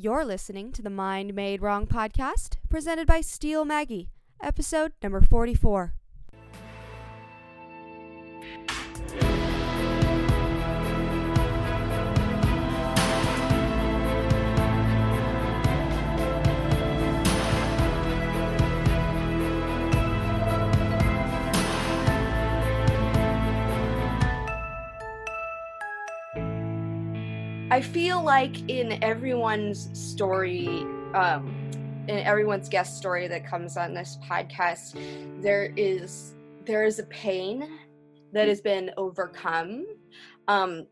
You're listening to the Mind Made Wrong podcast, presented by Steel Maggie, episode number 44. I feel like in everyone's story, um, in everyone's guest story that comes on this podcast, there is there is a pain that has been overcome. Um,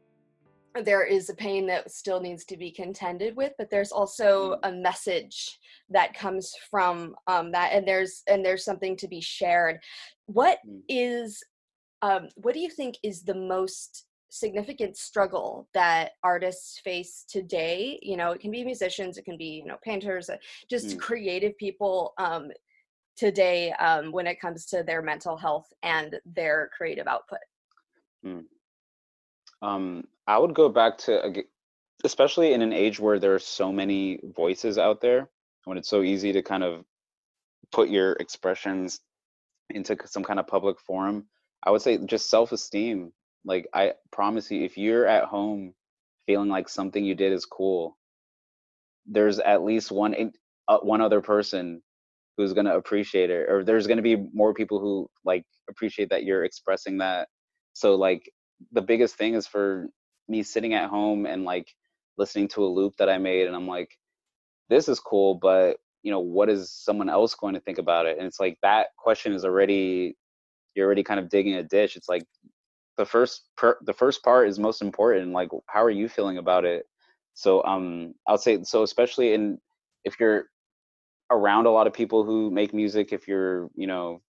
there is a pain that still needs to be contended with, but there's also a message that comes from um, that, and there's and there's something to be shared. What Mm. um, what do you think is the most significant struggle that artists face today you know it can be musicians it can be you know painters uh, just Mm. creative people um today um when it comes to their mental health and their creative output Um, I would go back to, especially in an age where there are so many voices out there, when it's so easy to kind of put your expressions into some kind of public forum. I would say just self-esteem. Like I promise you, if you're at home feeling like something you did is cool, there's at least one uh, one other person who's going to appreciate it, or there's going to be more people who like appreciate that you're expressing that. So like the biggest thing is for me sitting at home and like listening to a loop that I made, and I'm like, this is cool, but you know, what is someone else going to think about it? And it's like that question is already you're already kind of digging a ditch. It's like the first per, the first part is most important. Like, how are you feeling about it? So um, I'll say so, especially in if you're around a lot of people who make music, if you're you know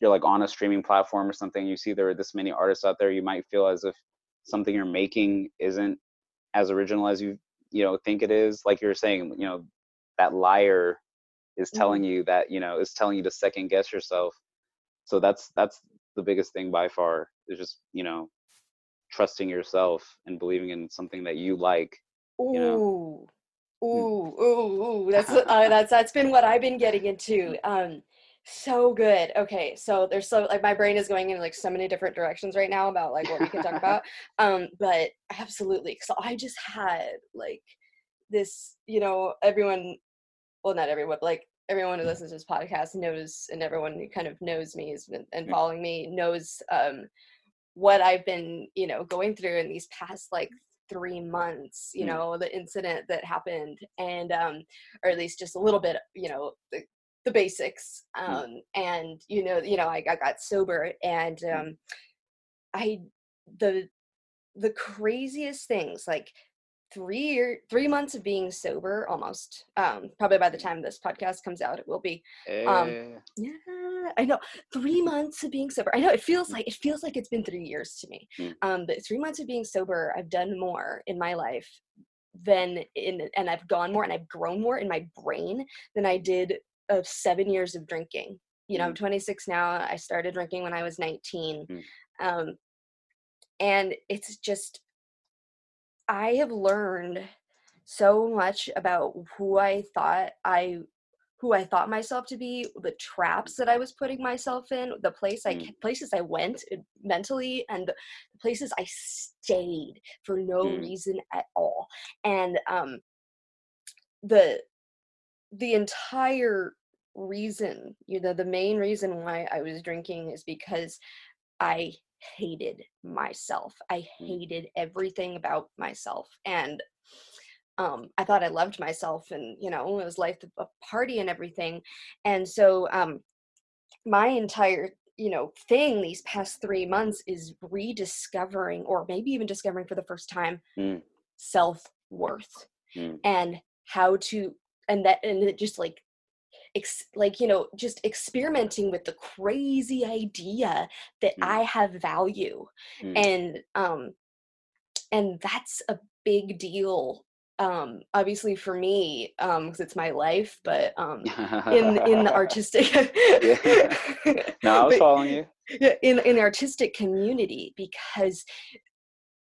you're like on a streaming platform or something, you see there are this many artists out there, you might feel as if something you're making isn't as original as you you know think it is. Like you're saying, you know, that liar is Mhm. telling you that you know is telling you to second guess yourself. So that's that's the biggest thing by far is just you know trusting yourself and believing in something that you like. ooh know? ooh ooh ooh that's uh, that's that's been what i've been getting into um so good okay so there's so like my brain is going in like so many different directions right now about like what we can talk about um but absolutely so i just had like this you know everyone well not everyone but like everyone who listens to this podcast knows and everyone who kind of knows me and following me knows um what i've been you know going through in these past like three months you Mm. know the incident that happened and um or at least just a little bit you know the, the basics um and you know you know I, I got sober and um i the the craziest things like three year three months of being sober almost um probably by the time this podcast comes out it will be. Um, Eh, yeah i know. Three months of being sober. I know it feels like it feels like it's been three years to me. Mm. um but three months of being sober i've done more in my life than in and i've gone more and i've grown more in my brain than i did of seven years of drinking. You know i'm Mm. 26 now i started drinking when i was 19 Mm. um and it's just i have learned so much about who i thought i who i thought myself to be the traps that i was putting myself in the place i Mm. places i went uh, mentally and the places i stayed for no Mm. reason at all and um the the entire reason you know the main reason why i was drinking is because i hated myself i Mm. hated everything about myself and um i thought i loved myself and you know it was life a party and everything and so um my entire you know thing these past three months is rediscovering or maybe even discovering for the first time Mm. self-worth Mm. and how to and that and it just like ex, like you know just experimenting with the crazy idea that Mm. i have value Mm. and um and that's a big deal um obviously for me um because it's my life but um in in the artistic Yeah. no, I was but- following you. yeah, in in the artistic community because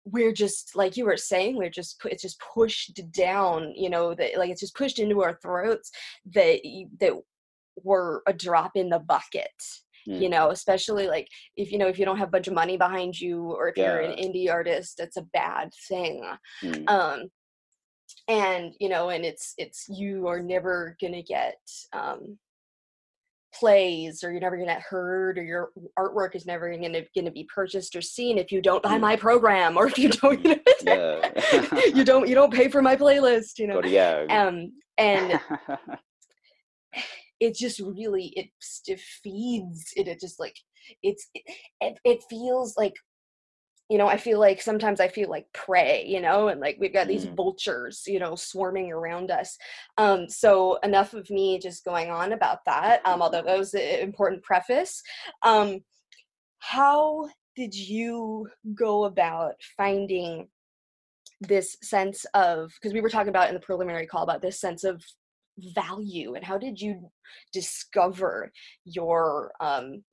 we're just like you were saying we're just it's just pushed down you know that like it's just pushed into our throats that that we're a drop in the bucket mm. you know especially like if you know if you don't have a bunch of money behind you or if yeah. you're an indie artist that's a bad thing mm. um and you know and it's it's you are never gonna get um plays or you're never going to get heard or your artwork is never going to be purchased or seen if you don't buy my program or if you don't you, know, you don't you don't pay for my playlist you know. Yeah um and it just really it, it feeds it it just like it's it, it feels like you know i feel like sometimes i feel like prey you know and like we've got these mm. vultures you know swarming around us um so enough of me just going on about that um although that was an important preface um how did you go about finding this sense of because we were talking about in the preliminary call about this sense of value and how did you discover your um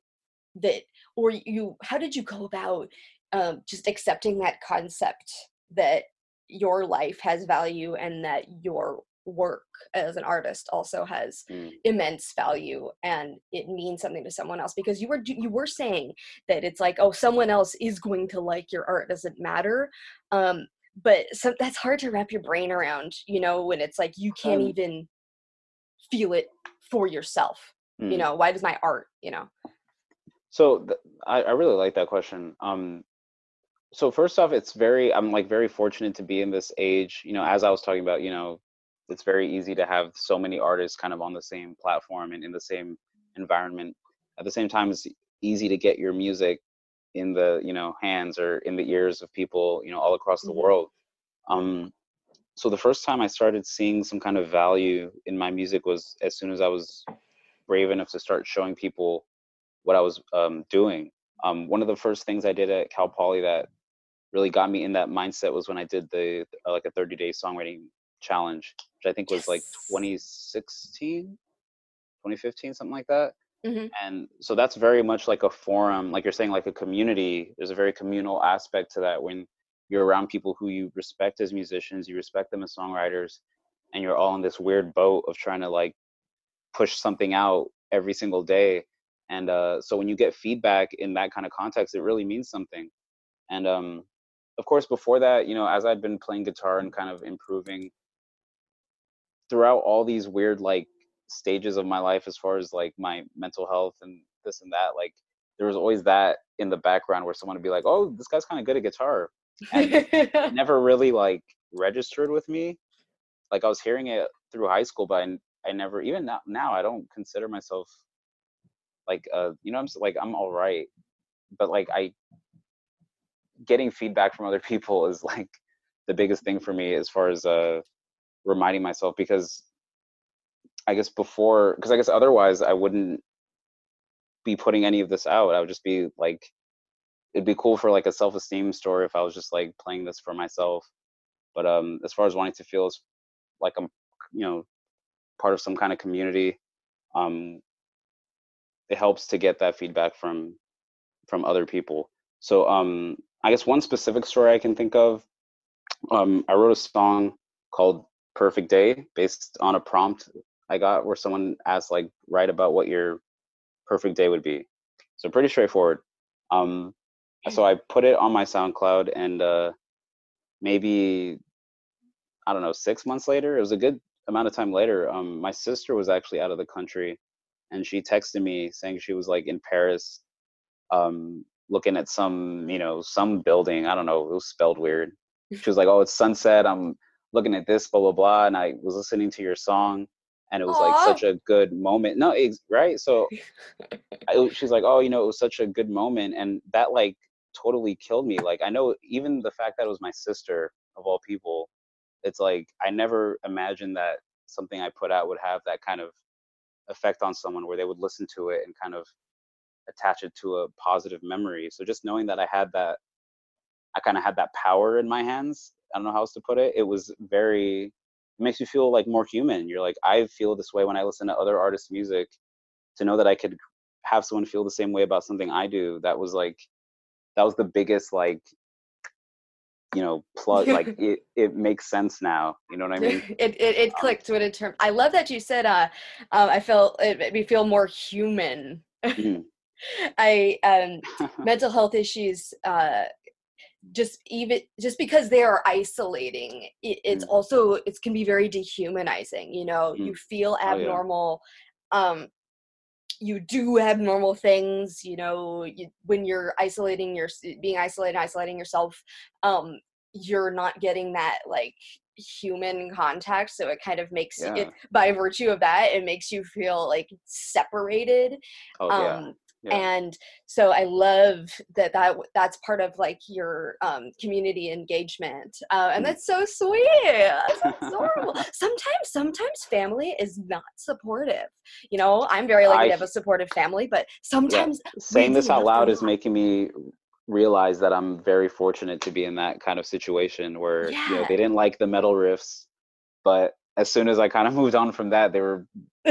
that or you how did you go about um, just accepting that concept that your life has value and that your work as an artist also has mm. immense value and it means something to someone else because you were you were saying that it's like oh someone else is going to like your art doesn't matter um but so that's hard to wrap your brain around you know when it's like you can't um, even feel it for yourself mm. you know why does my art you know so th- I, I really like that question um so first off it's very i'm like very fortunate to be in this age you know as i was talking about you know it's very easy to have so many artists kind of on the same platform and in the same environment. At the same time it's easy to get your music in the you know hands or in the ears of people you know all across the mm-hmm. world. Um so the first time i started seeing some kind of value in my music was as soon as i was brave enough to start showing people what i was um, doing. Um, one of the first things i did at cal poly that really got me in that mindset was when I did the uh, like a 30 day songwriting challenge, which I think was yes. like 2016, 2015, something like that. Mm-hmm. And so that's very much like a forum, like you're saying, like a community. There's a very communal aspect to that when you're around people who you respect as musicians, you respect them as songwriters, and you're all in this weird boat of trying to like push something out every single day. And uh, so when you get feedback in that kind of context, it really means something. And um, of course, before that, you know, as I'd been playing guitar and kind of improving throughout all these weird like stages of my life, as far as like my mental health and this and that, like there was always that in the background where someone would be like, "Oh, this guy's kind of good at guitar," and never really like registered with me. Like I was hearing it through high school, but I, I never even now, now I don't consider myself like uh you know I'm like I'm all right, but like I getting feedback from other people is like the biggest thing for me as far as uh reminding myself because I guess before because I guess otherwise I wouldn't be putting any of this out. I would just be like it'd be cool for like a self-esteem story if I was just like playing this for myself. But um as far as wanting to feel like I'm you know part of some kind of community, um it helps to get that feedback from from other people. So um I guess one specific story I can think of, um, I wrote a song called Perfect Day based on a prompt I got where someone asked like write about what your perfect day would be. So pretty straightforward. Um, so I put it on my SoundCloud and uh, maybe I don't know six months later, it was a good amount of time later. Um, my sister was actually out of the country, and she texted me saying she was like in Paris, um, looking at some, you know, some building. I don't know. It was spelled weird. She was like, "Oh, it's sunset. I'm looking at this, blah blah blah." And I was listening to your song, and it was Aww. like such a good moment. No, it's right. So I, she's like, "Oh, you know, it was such a good moment," and that like totally killed me. Like I know even the fact that it was my sister of all people, it's like I never imagined that something I put out would have that kind of effect on someone where they would listen to it and kind of attach it to a positive memory. So just knowing that I had that, I kind of had that power in my hands. I don't know how else to put it. It was very, it makes you feel like more human. You're like, I feel this way when I listen to other artists' music. To know that I could have someone feel the same way about something I do, that was like, that was the biggest like you know plug like it, it makes sense now you know what i mean it, it, it Um, clicked when it turned i love that you said uh um, i felt it made me feel more human Mhm. I um mental health issues uh just even just because they are isolating it, it's Mm. also it can be very dehumanizing you know Mhm. you feel Oh, yeah. abnormal um you do abnormal things you know you, when you're isolating your being isolated isolating yourself um you're not getting that like human contact so it kind of makes Yeah. it by virtue of that it makes you feel like separated oh um yeah and so i love that that that's part of like your um community engagement uh, and Mm. that's so sweet that's adorable. Sometimes sometimes family is not supportive you know i'm very lucky I- to have a supportive family but sometimes saying this out loud is making me realize that i'm very fortunate to be in that kind of situation where you know they didn't like the metal riffs but as soon as i kind of moved on from that they were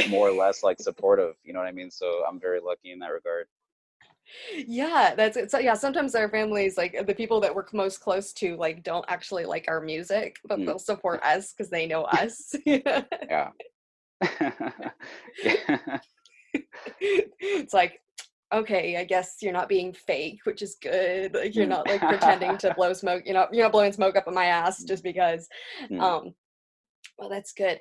more or less like supportive you know what i mean? So i'm very lucky in that regard. Yeah that's it so yeah sometimes our families like the people that we're most close to like don't actually like our music but Mm. they'll support us because they know us yeah. It's like okay i guess you're not being fake which is good like you're Mm. not like pretending to blow smoke you know you're not blowing smoke up in my ass just because Mm. um well that's good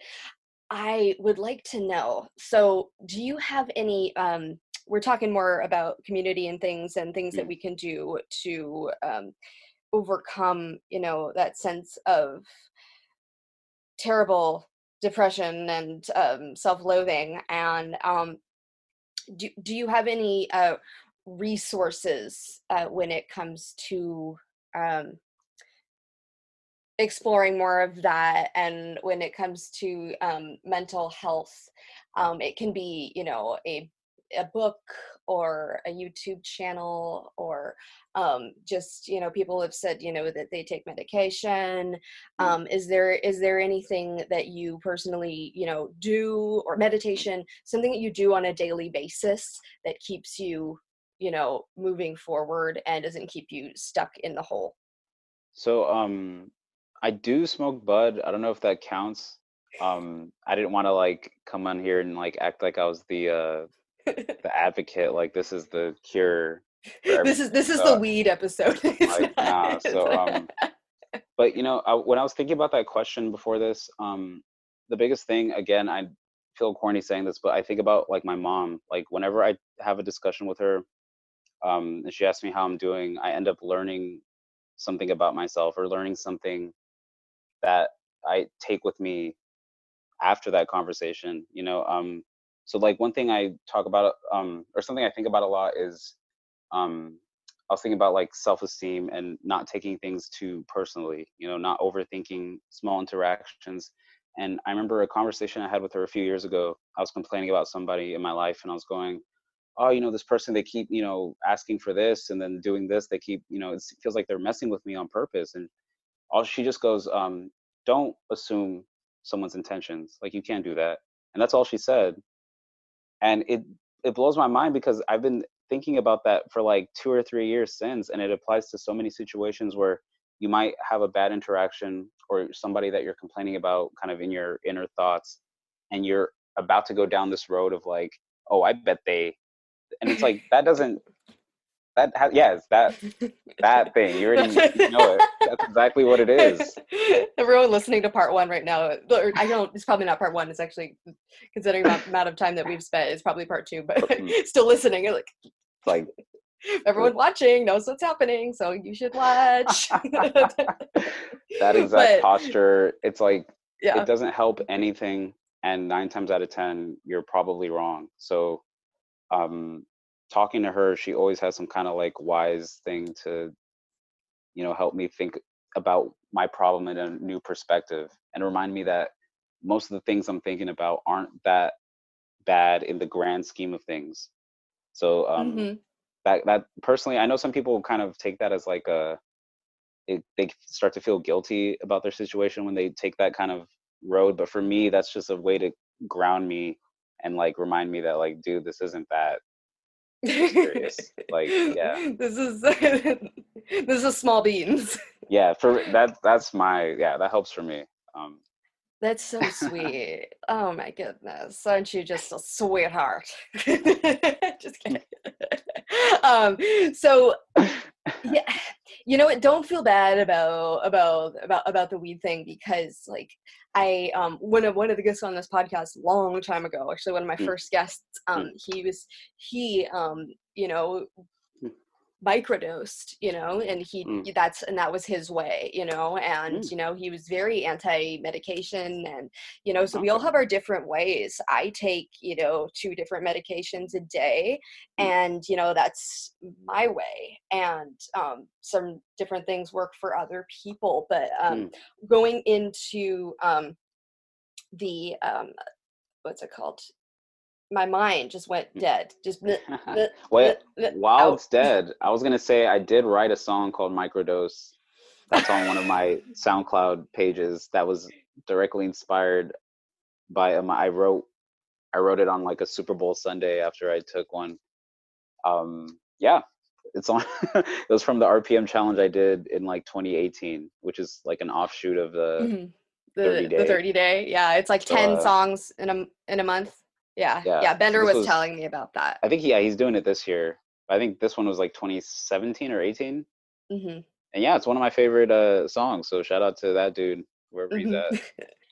i would like to know so do you have any um we're talking more about community and things and things that Mm. we can do to um overcome you know that sense of terrible depression and um, self-loathing and um, do, do you have any uh, resources uh, when it comes to um, exploring more of that and when it comes to um, mental health um, it can be you know a, a book or a youtube channel or um, just you know people have said you know that they take medication Mm. um, is there is there anything that you personally you know do or meditation something that you do on a daily basis that keeps you you know moving forward and doesn't keep you stuck in the hole so um i do smoke bud i don't know if that counts um i didn't want to like come on here and like act like i was the uh the advocate like this is the cure this is this is so- the weed episode like nah so um but you know I, when i was thinking about that question before this um the biggest thing again i feel corny saying this but i think about like my mom like whenever i have a discussion with her um and she asks me how i'm doing i end up learning something about myself or learning something that i take with me after that conversation you know um so like one thing i talk about um or something i think about a lot is um I was thinking about like self-esteem and not taking things too personally, you know, not overthinking small interactions. And I remember a conversation I had with her a few years ago. I was complaining about somebody in my life and I was going, oh, you know, this person, they keep, you know, asking for this and then doing this. They keep, you know, it feels like they're messing with me on purpose. And all she just goes, um, don't assume someone's intentions. Like you can't do that. And that's all she said. And it, it blows my mind because I've been thinking about that for like two or three years since and it applies to so many situations where you might have a bad interaction or somebody that you're complaining about kind of in your inner thoughts and you're about to go down this road of like oh i bet they and it's like that doesn't that ha- yes that that thing you already know it that's exactly what it is Everyone listening to part one right now, or I don't. It's probably not part one. It's actually considering the amount of time that we've spent. It's probably part two, but still listening. You're like like everyone watching knows what's happening, so you should watch. that exact But- posture it's like yeah, it doesn't help anything and nine times out of ten you're probably wrong so um talking to her she always has some kind of like wise thing to you know help me think about my problem in a new perspective and remind me that most of the things i'm thinking about aren't that bad in the grand scheme of things so um Mhm. that that personally i know some people kind of take that as like a it, they start to feel guilty about their situation when they take that kind of road but for me that's just a way to ground me and like remind me that like dude this isn't that. Like, yeah. This is this is small beans. Yeah, for that that's my yeah, that helps for me. Um That's so sweet. oh my goodness. Aren't you just a sweetheart? just kidding. um so yeah you know what don't feel bad about about about about the weed thing because like i um one of one of the guests on this podcast long time ago actually one of my Mm. first guests um Mm. he was he um you know. Microdosed you know and he Mm. that's and that was his way you know and Mm. you know he was very anti-medication and you know so we all have our different ways i take you know two different medications a day Mm. and you know that's my way and um, some different things work for other people but um, going into um, the um, what's it called my mind just went Mm. dead just bleh, bleh, bleh, bleh, while it's dead, I was gonna say I did write a song called Microdose. That's on one of my SoundCloud pages. That was directly inspired by um, I wrote I wrote it on like a Super Bowl Sunday after I took one. Um, yeah, it's on. it was from the RPM challenge I did in like 2018, which is like an offshoot of the. Mhm. the 30 the day. 30 day yeah it's like So, 10 uh, songs in a in a month yeah Yeah, yeah, bender this was, was- telling me about that I think yeah, he's doing it this year. I think this one was like 2017 or 18. hmm And yeah, it's one of my favorite uh songs. So shout out to that dude wherever he's Mhm. at.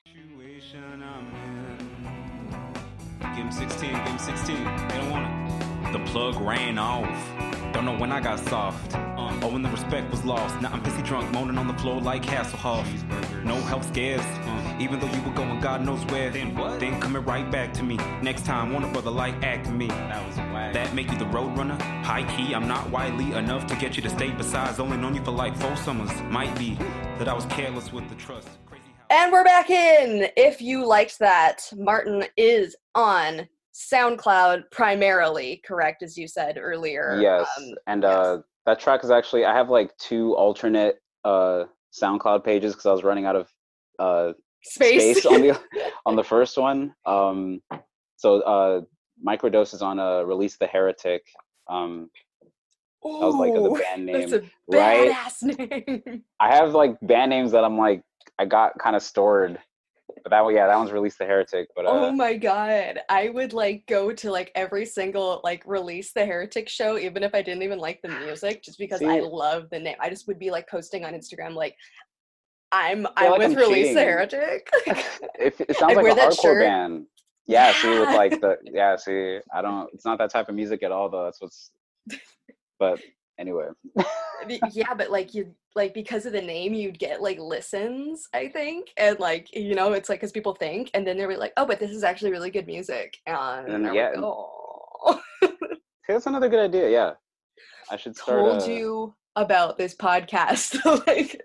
situation I'm in. Give him 16, give him 16. They don't want it. The plug ran off. Don't know when I got soft. Uh, oh, when the respect was lost. Now I'm pissy drunk, moaning on the floor like Hasselhoff. No health scares. Uh, even though you were going God knows where. Then what? Then coming right back to me. Next time, want a brother like act me. That was whack. That make you the road runner? High key, I'm not wily enough to get you to stay. Besides, only known you for like four summers. Might be that I was careless with the trust. Crazy how- and we're back in if you liked that martin is on soundcloud primarily correct as you said earlier yes. um, and yes. uh that track is actually I have like two alternate uh SoundCloud pages because I was running out of uh space, space on the on the first one. Um so uh Microdose is on a Release the Heretic. Um that was like the Ooh, band that's name. a right? name I have like band names that I'm like I got kind of stored. But that one yeah, that one's Release the Heretic. But uh oh my god i would like go to like every single like release the heretic show even if i didn't even like the music just because i love the name i just would be like posting on instagram like i'm i'm like with I'm release the heretic it, it sounds like a hardcore shirt. band. Yeah, see with like the yeah, see, I don't it's not that type of music at all though. That's what's but anyway. Yeah but like you like because of the name you'd get like listens i think and like you know it's like because people think and then they're like oh but this is actually really good music and, And yeah, like, oh that's another good idea, yeah. I should start told uh, you about this podcast like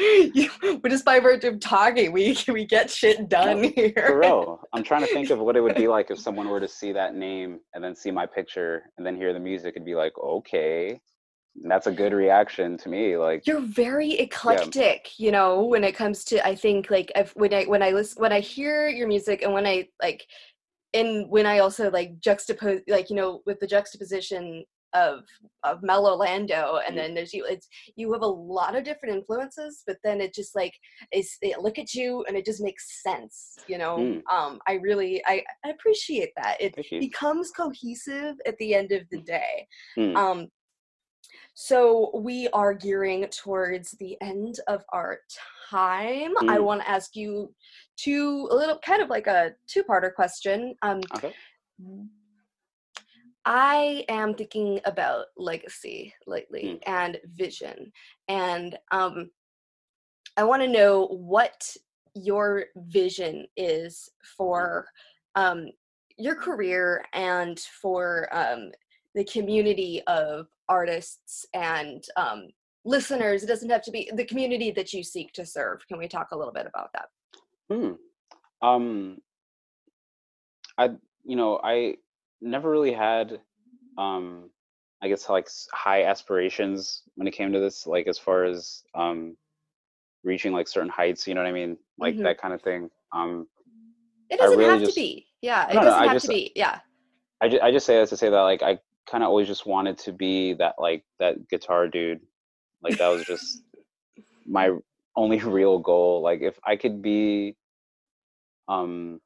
you, but just by virtue of talking we we get shit done here for real. I'm trying to think of what it would be like if someone were to see that name and then see my picture and then hear the music and be like, okay. That's a good reaction to me. Like you're very eclectic you know when it comes to i think like when i when i listen when i hear your music and when i like and when i also like juxtapose like you know with the juxtaposition of of mellow lando and Mm. then there's you it's you have a lot of different influences but then it just like is they look at you and it just makes sense you know Mm. um i really i, I appreciate that it you. becomes cohesive at the end of the day Mm. um, so we are gearing towards the end of our time. I Mm. want to ask you two, a little kind of like a two-parter question. Um, Okay. I am thinking about legacy lately Mm. and vision, and um, I want to know what your vision is for um, your career and for um, the community of artists and um, listeners. It doesn't have to be the community that you seek to serve. Can we talk a little bit about that? Hmm. Um, I you know I never really had, um, I guess like high aspirations when it came to this. Like as far as um, reaching like certain heights, you know what I mean, like Mhm. that kind of thing. Um, It doesn't really have just- to be. Yeah, it doesn't I have just- to be. Yeah. I just, I just say that to say that like I kind of always just wanted to be that like that guitar dude. Like that was just my only real goal. Like if I could be um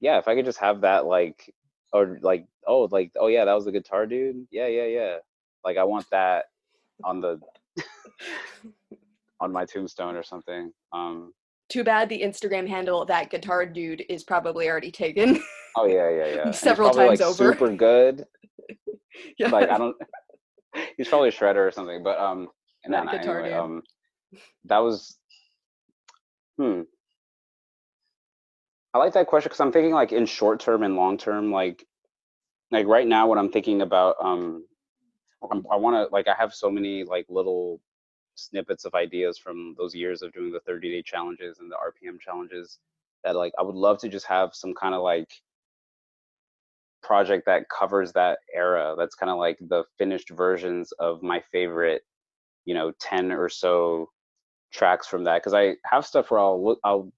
yeah, if I could just have that like or like oh like oh yeah, that was the guitar dude. Yeah, yeah, yeah. Like I want that on the on my tombstone or something. Um Too bad the Instagram handle that guitar dude is probably already taken. oh yeah, yeah, yeah. Several probably, times like, over. Super good. yeah. like I don't. He's probably a shredder or something, but um, and That then guitar anyway, dude. um, that was, hmm. I like that question because I'm thinking like in short term and long term, like, like right now, what I'm thinking about, um, I'm, I want to like I have so many like little snippets of ideas from those years of doing the 30 day challenges and the RPM challenges that like I would love to just have some kind of like project that covers that era that's kind of like the finished versions of my favorite you know 10 or so tracks from that because i have stuff where i'll look i'll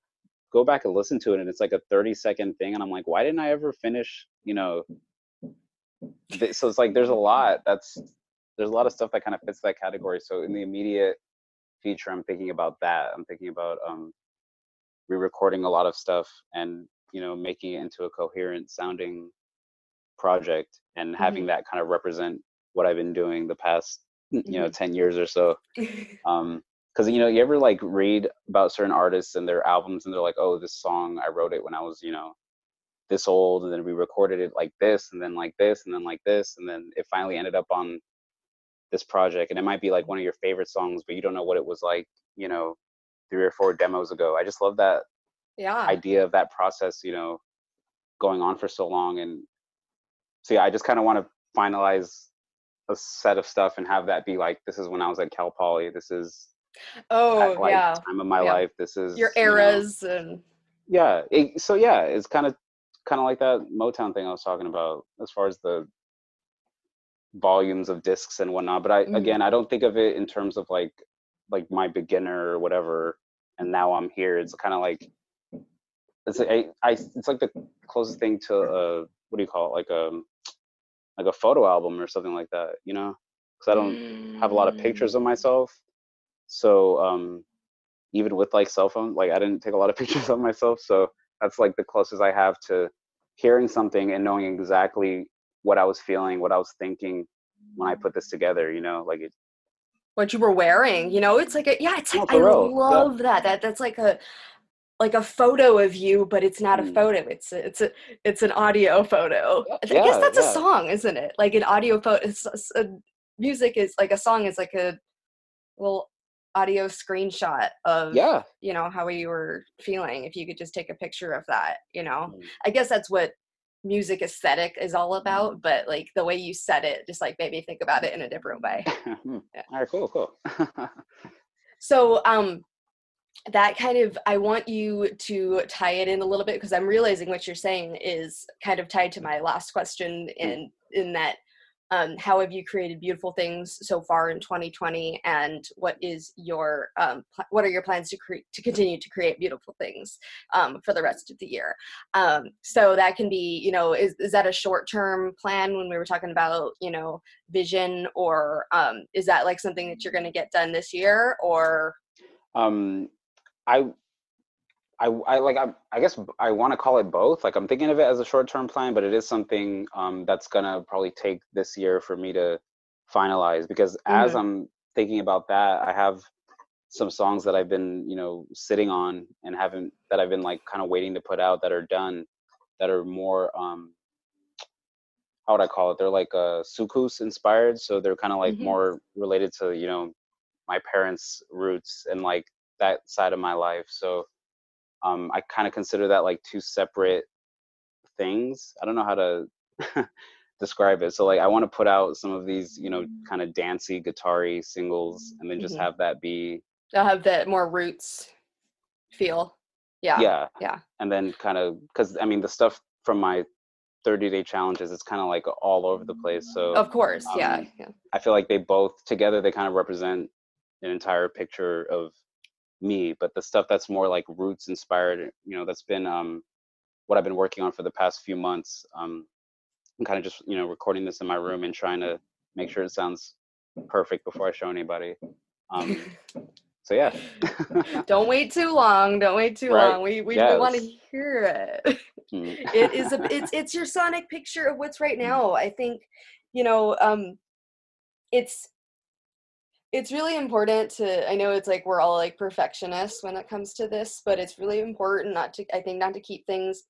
go back and listen to it and it's like a 30 second thing and i'm like why didn't i ever finish you know th- so it's like there's a lot that's there's a lot of stuff that kind of fits that category so in the immediate future i'm thinking about that i'm thinking about um re-recording a lot of stuff and you know making it into a coherent sounding project and having that kind of represent what I've been doing the past you know 10 years or so. Um because you know you ever like read about certain artists and their albums and they're like oh this song I wrote it when I was you know this old and then we recorded it like this and then like this and then like this and then it finally ended up on this project and it might be like one of your favorite songs but you don't know what it was like you know three or four demos ago I just love that yeah. idea of that process, you know, going on for so long. And so yeah, I just kind of want to finalize a set of stuff and have that be like, this is when I was at Cal Poly. This is Oh, at, like yeah. time of my Yeah. life. This is Your you know- eras and yeah. It, so yeah, it's kind of kind of like that Motown thing I was talking about as far as the volumes of discs and whatnot. But I Mhm. again, I don't think of it in terms of like like my beginner or whatever. And now I'm here. It's kind of like it's a, I, I it's like the closest thing to uh what do you call it like a like a photo album or something like that. You know, because I don't have a lot of pictures of myself. So um, even with like cell phone, like I didn't take a lot of pictures of myself. So that's like the closest I have to hearing something and knowing exactly what I was feeling, what I was thinking when I put this together. You know, like it. what you were wearing. You know, it's like a yeah, it's like for I real, yeah. love that. That that's like a like a photo of you, but it's not a Mm. photo. It's a, it's a it's an audio photo. I guess that's yeah. a song, isn't it? Like an audio photo. It's, it's a, music is like a song is like a little audio screenshot of Yeah. you know how you were feeling. If you could just take a picture of that, you know. Mm. I guess that's what music aesthetic is all about. But like the way you said it, just like made me think about it in a different way. Hmm. Yeah. All right. Cool. Cool. So um that kind of I want you to tie it in a little bit because I'm realizing what you're saying is kind of tied to my last question in in that um, how have you created beautiful things so far in 2020 and what is your um, pl- what are your plans to create to continue to create beautiful things um, for the rest of the year? Um, so that can be you know is, is that a short term plan when we were talking about you know vision? Or um, is that like something that you're going to get done this year? Or um i i i like i, I guess i want to call it both like i'm thinking of it as a short-term plan but it is something um that's gonna probably take this year for me to finalize because as Mhm. i'm thinking about that i have some songs that i've been you know sitting on and haven't that i've been like kind of waiting to put out that are done that are more um how would i call it they're like uh soukous inspired so they're kind of like Mhm. more related to you know my parents roots and like that side of my life so um i kind of consider that like two separate things i don't know how to describe it so like i want to put out some of these you know kind of dancey guitar-y singles and then just Mhm. have that be they'll have that more roots feel yeah yeah yeah. and then kind of because i mean the stuff from my 30 day challenges it's kind of like all over the place so of course yeah um, yeah I feel like they both together they kind of represent an entire picture of me, but the stuff that's more like roots inspired, you know, that's been um what I've been working on for the past few months. Um I'm kind of just you know recording this in my room and trying to make sure it sounds perfect before I show anybody. Um, so yeah, Don't wait too long. Don't wait too Right. long. We we, want to hear it. Mm. it is a it's it's your sonic picture of what's right now. I think you know um it's it's really important to I know it's like we're all like perfectionists when it comes to this, but it's really important not to I think not to keep things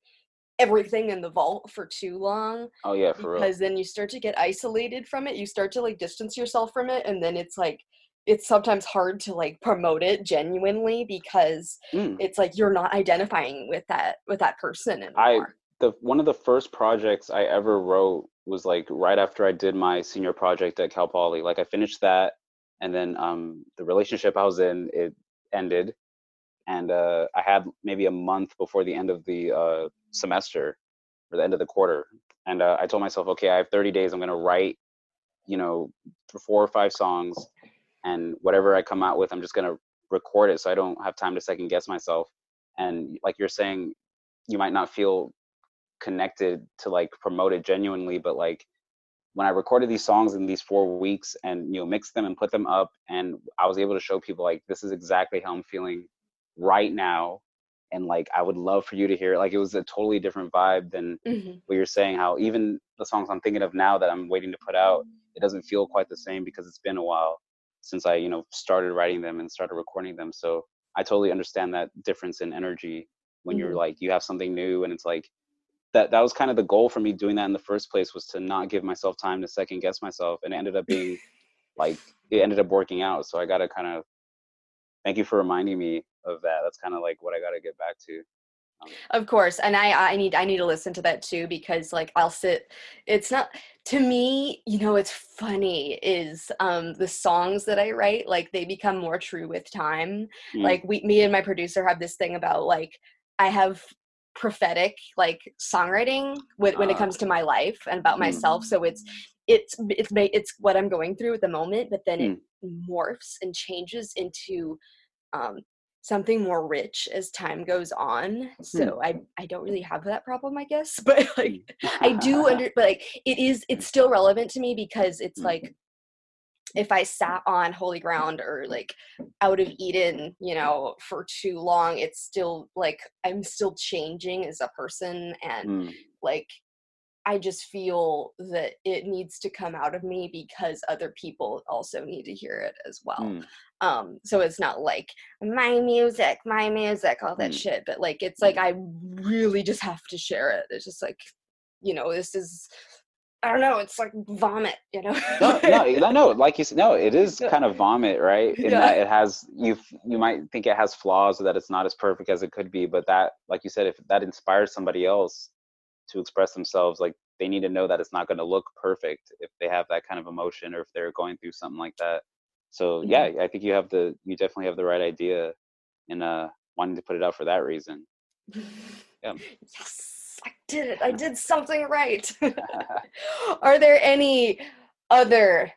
everything in the vault for too long oh yeah, for real. because then you start to get isolated from it. You start to like distance yourself from it and then it's like it's sometimes hard to like promote it genuinely because Mm. it's like you're not identifying with that with that person and I the one of the first projects I ever wrote was like right after I did my senior project at Cal Poly. Like I finished that, and then um, the relationship I was in it ended, and uh, I had maybe a month before the end of the uh, semester or the end of the quarter, and uh, I told myself, okay, I have 30 days. I'm gonna write, you know, four or five songs, and whatever I come out with, I'm just gonna record it so I don't have time to second guess myself. And like you're saying, you might not feel connected to like promote it genuinely but like when i recorded these songs in these four weeks and you know mixed them and put them up and i was able to show people like this is exactly how i'm feeling right now and like i would love for you to hear it like it was a totally different vibe than Mhm. what you're saying how even the songs i'm thinking of now that i'm waiting to put out it doesn't feel quite the same because it's been a while since i you know started writing them and started recording them so i totally understand that difference in energy when you're Mhm. like you have something new and it's like that that was kind of the goal for me doing that in the first place was to not give myself time to second guess myself and it ended up being like it ended up working out so i gotta kind of thank you for reminding me of that that's kind of like what i gotta get back to Of course, and I I need I need to listen to that too because like I'll sit. It's not to me. You know, it's funny is um the songs that I write like they become more true with time. Mm. Like we, me and my producer have this thing about like I have prophetic like songwriting when when it Ah. comes to my life and about Mm. myself. So it's it's it's it's what I'm going through at the moment, but then it Mm. morphs and changes into um something more rich as time goes on Hmm. so i i don't really have that problem i guess but like i do under but like it is it's still relevant to me because it's like if i sat on holy ground or like out of eden you know for too long it's still like i'm still changing as a person and Mm. like I just feel that it needs to come out of me because other people also need to hear it as well. Mm. Um, so it's not like my music, my music, all that Mm. shit, but like it's like I really just have to share it. It's just like, you know, this is I don't know, it's like vomit, you know. no, no, no, like you said, no, it is kind of vomit, right? In Yeah. that it has you, you might think it has flaws or that it's not as perfect as it could be, but that, like you said, if that inspires somebody else to express themselves, like they need to know that it's not going to look perfect if they have that kind of emotion or if they're going through something like that. So yeah, I think you have the, you definitely have the right idea in uh wanting to put it out for that reason. Yeah. Yes, I did it. I did something right. are there any other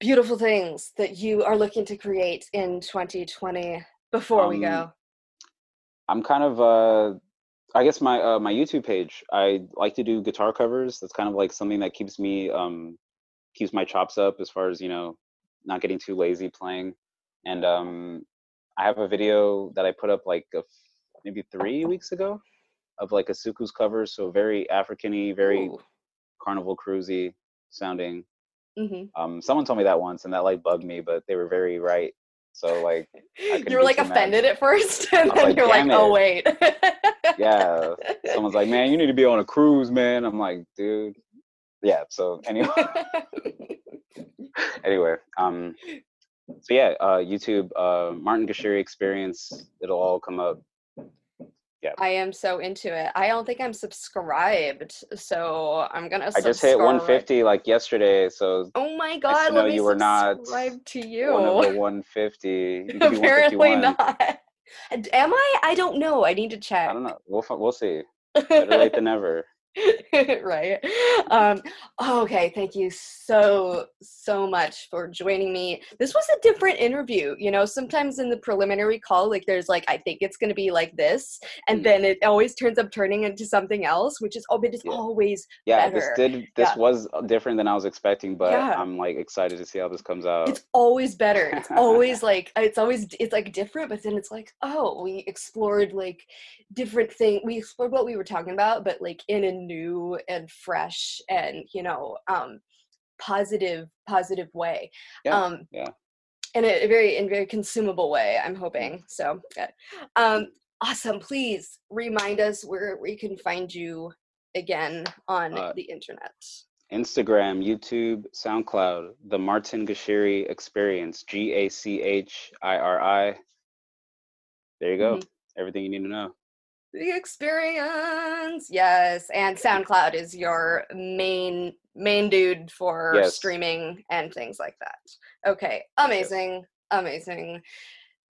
beautiful things that you are looking to create in 2020 before we Um, go? I'm kind of uh I guess my uh, my YouTube page. I like to do guitar covers. That's kind of like something that keeps me um keeps my chops up as far as, you know, not getting too lazy playing. And um I have a video that I put up like maybe 3 weeks ago of like a soukous cover, so very African-y, very Ooh. carnival cruisy sounding. Mhm. Um someone told me that once and that like bugged me, but they were very right. So like You were like too mad. offended at first, and then like, you're like, "Damn oh it." wait. yeah someone's like man you need to be on a cruise man i'm like dude yeah so anyway anyway um so yeah uh youtube uh martin gashiri experience it'll all come up I am so into it. I don't think I'm subscribed, so I'm gonna. i just hit 150 like yesterday so Oh my god! me you were not subscribe to you. one of the 150 you could Apparently not. Am I? I don't know. I need to check. i don't know we'll we'll see better late than never right um okay thank you so so much for joining me this was a different interview you know sometimes in the preliminary call like there's like i think it's going to be like this and Mm. then it always turns up turning into something else which is oh but it's Yeah. always yeah this did this Yeah. was different than i was expecting but Yeah. i'm like excited to see how this comes out it's always better it's always like it's always it's like different but then it's like oh we explored like different thing we explored what we were talking about but like in a new and fresh and you know um positive positive way Yeah, um yeah. in a, very in a very consumable way i'm hoping so yeah. um awesome please remind us where we can find you again on Uh, the internet Instagram, YouTube, SoundCloud, the Martin Gachiri Experience, G A C H I R I. There you go. Mm-hmm. Everything you need to know. The experience. Yes and soundcloud is your main main dude for Yes. streaming and things like that. Okay amazing amazing.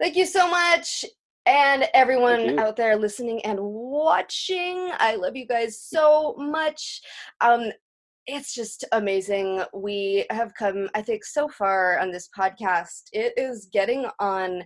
Thank you so much and everyone out there listening and watching i love you guys so much. Um it's just amazing. We have come i think so far on this podcast. It is getting on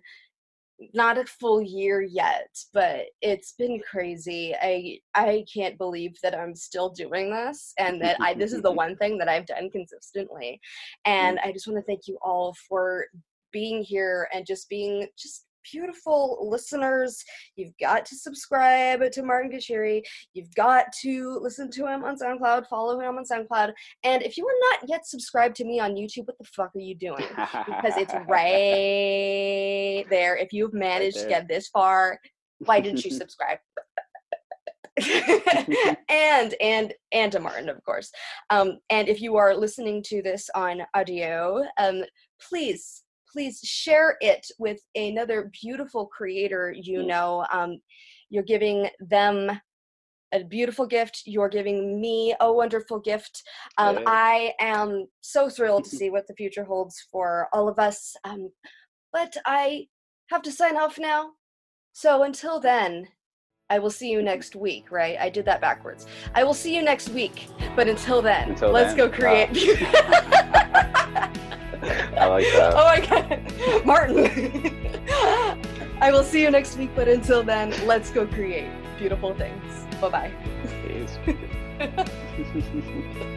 not a full year yet but it's been crazy. I i can't believe that i'm still doing this and that i this is the one thing that i've done consistently. And i just want to thank you all for being here and just being just beautiful listeners you've got to subscribe to martin gachiri you've got to listen to him on soundcloud follow him on soundcloud and if you are not yet subscribed to me on youtube what the fuck are you doing because it's right there. If you've managed to get this far, why didn't you subscribe? and and and to Martin, of course. Um, and if you are listening to this on audio, um, please please share it with another beautiful creator you Mm. know. Um, you're giving them a beautiful gift. You're giving me a wonderful gift. Um. I am so thrilled to see what the future holds for all of us. Um, but I have to sign off now. So until then, I will see you next week, right? I did that backwards. I will see you next week. But until then, Until let's then, go create. I like that. Oh my god, Martin. I will see you next week, but until then, let's go create beautiful things. Bye bye.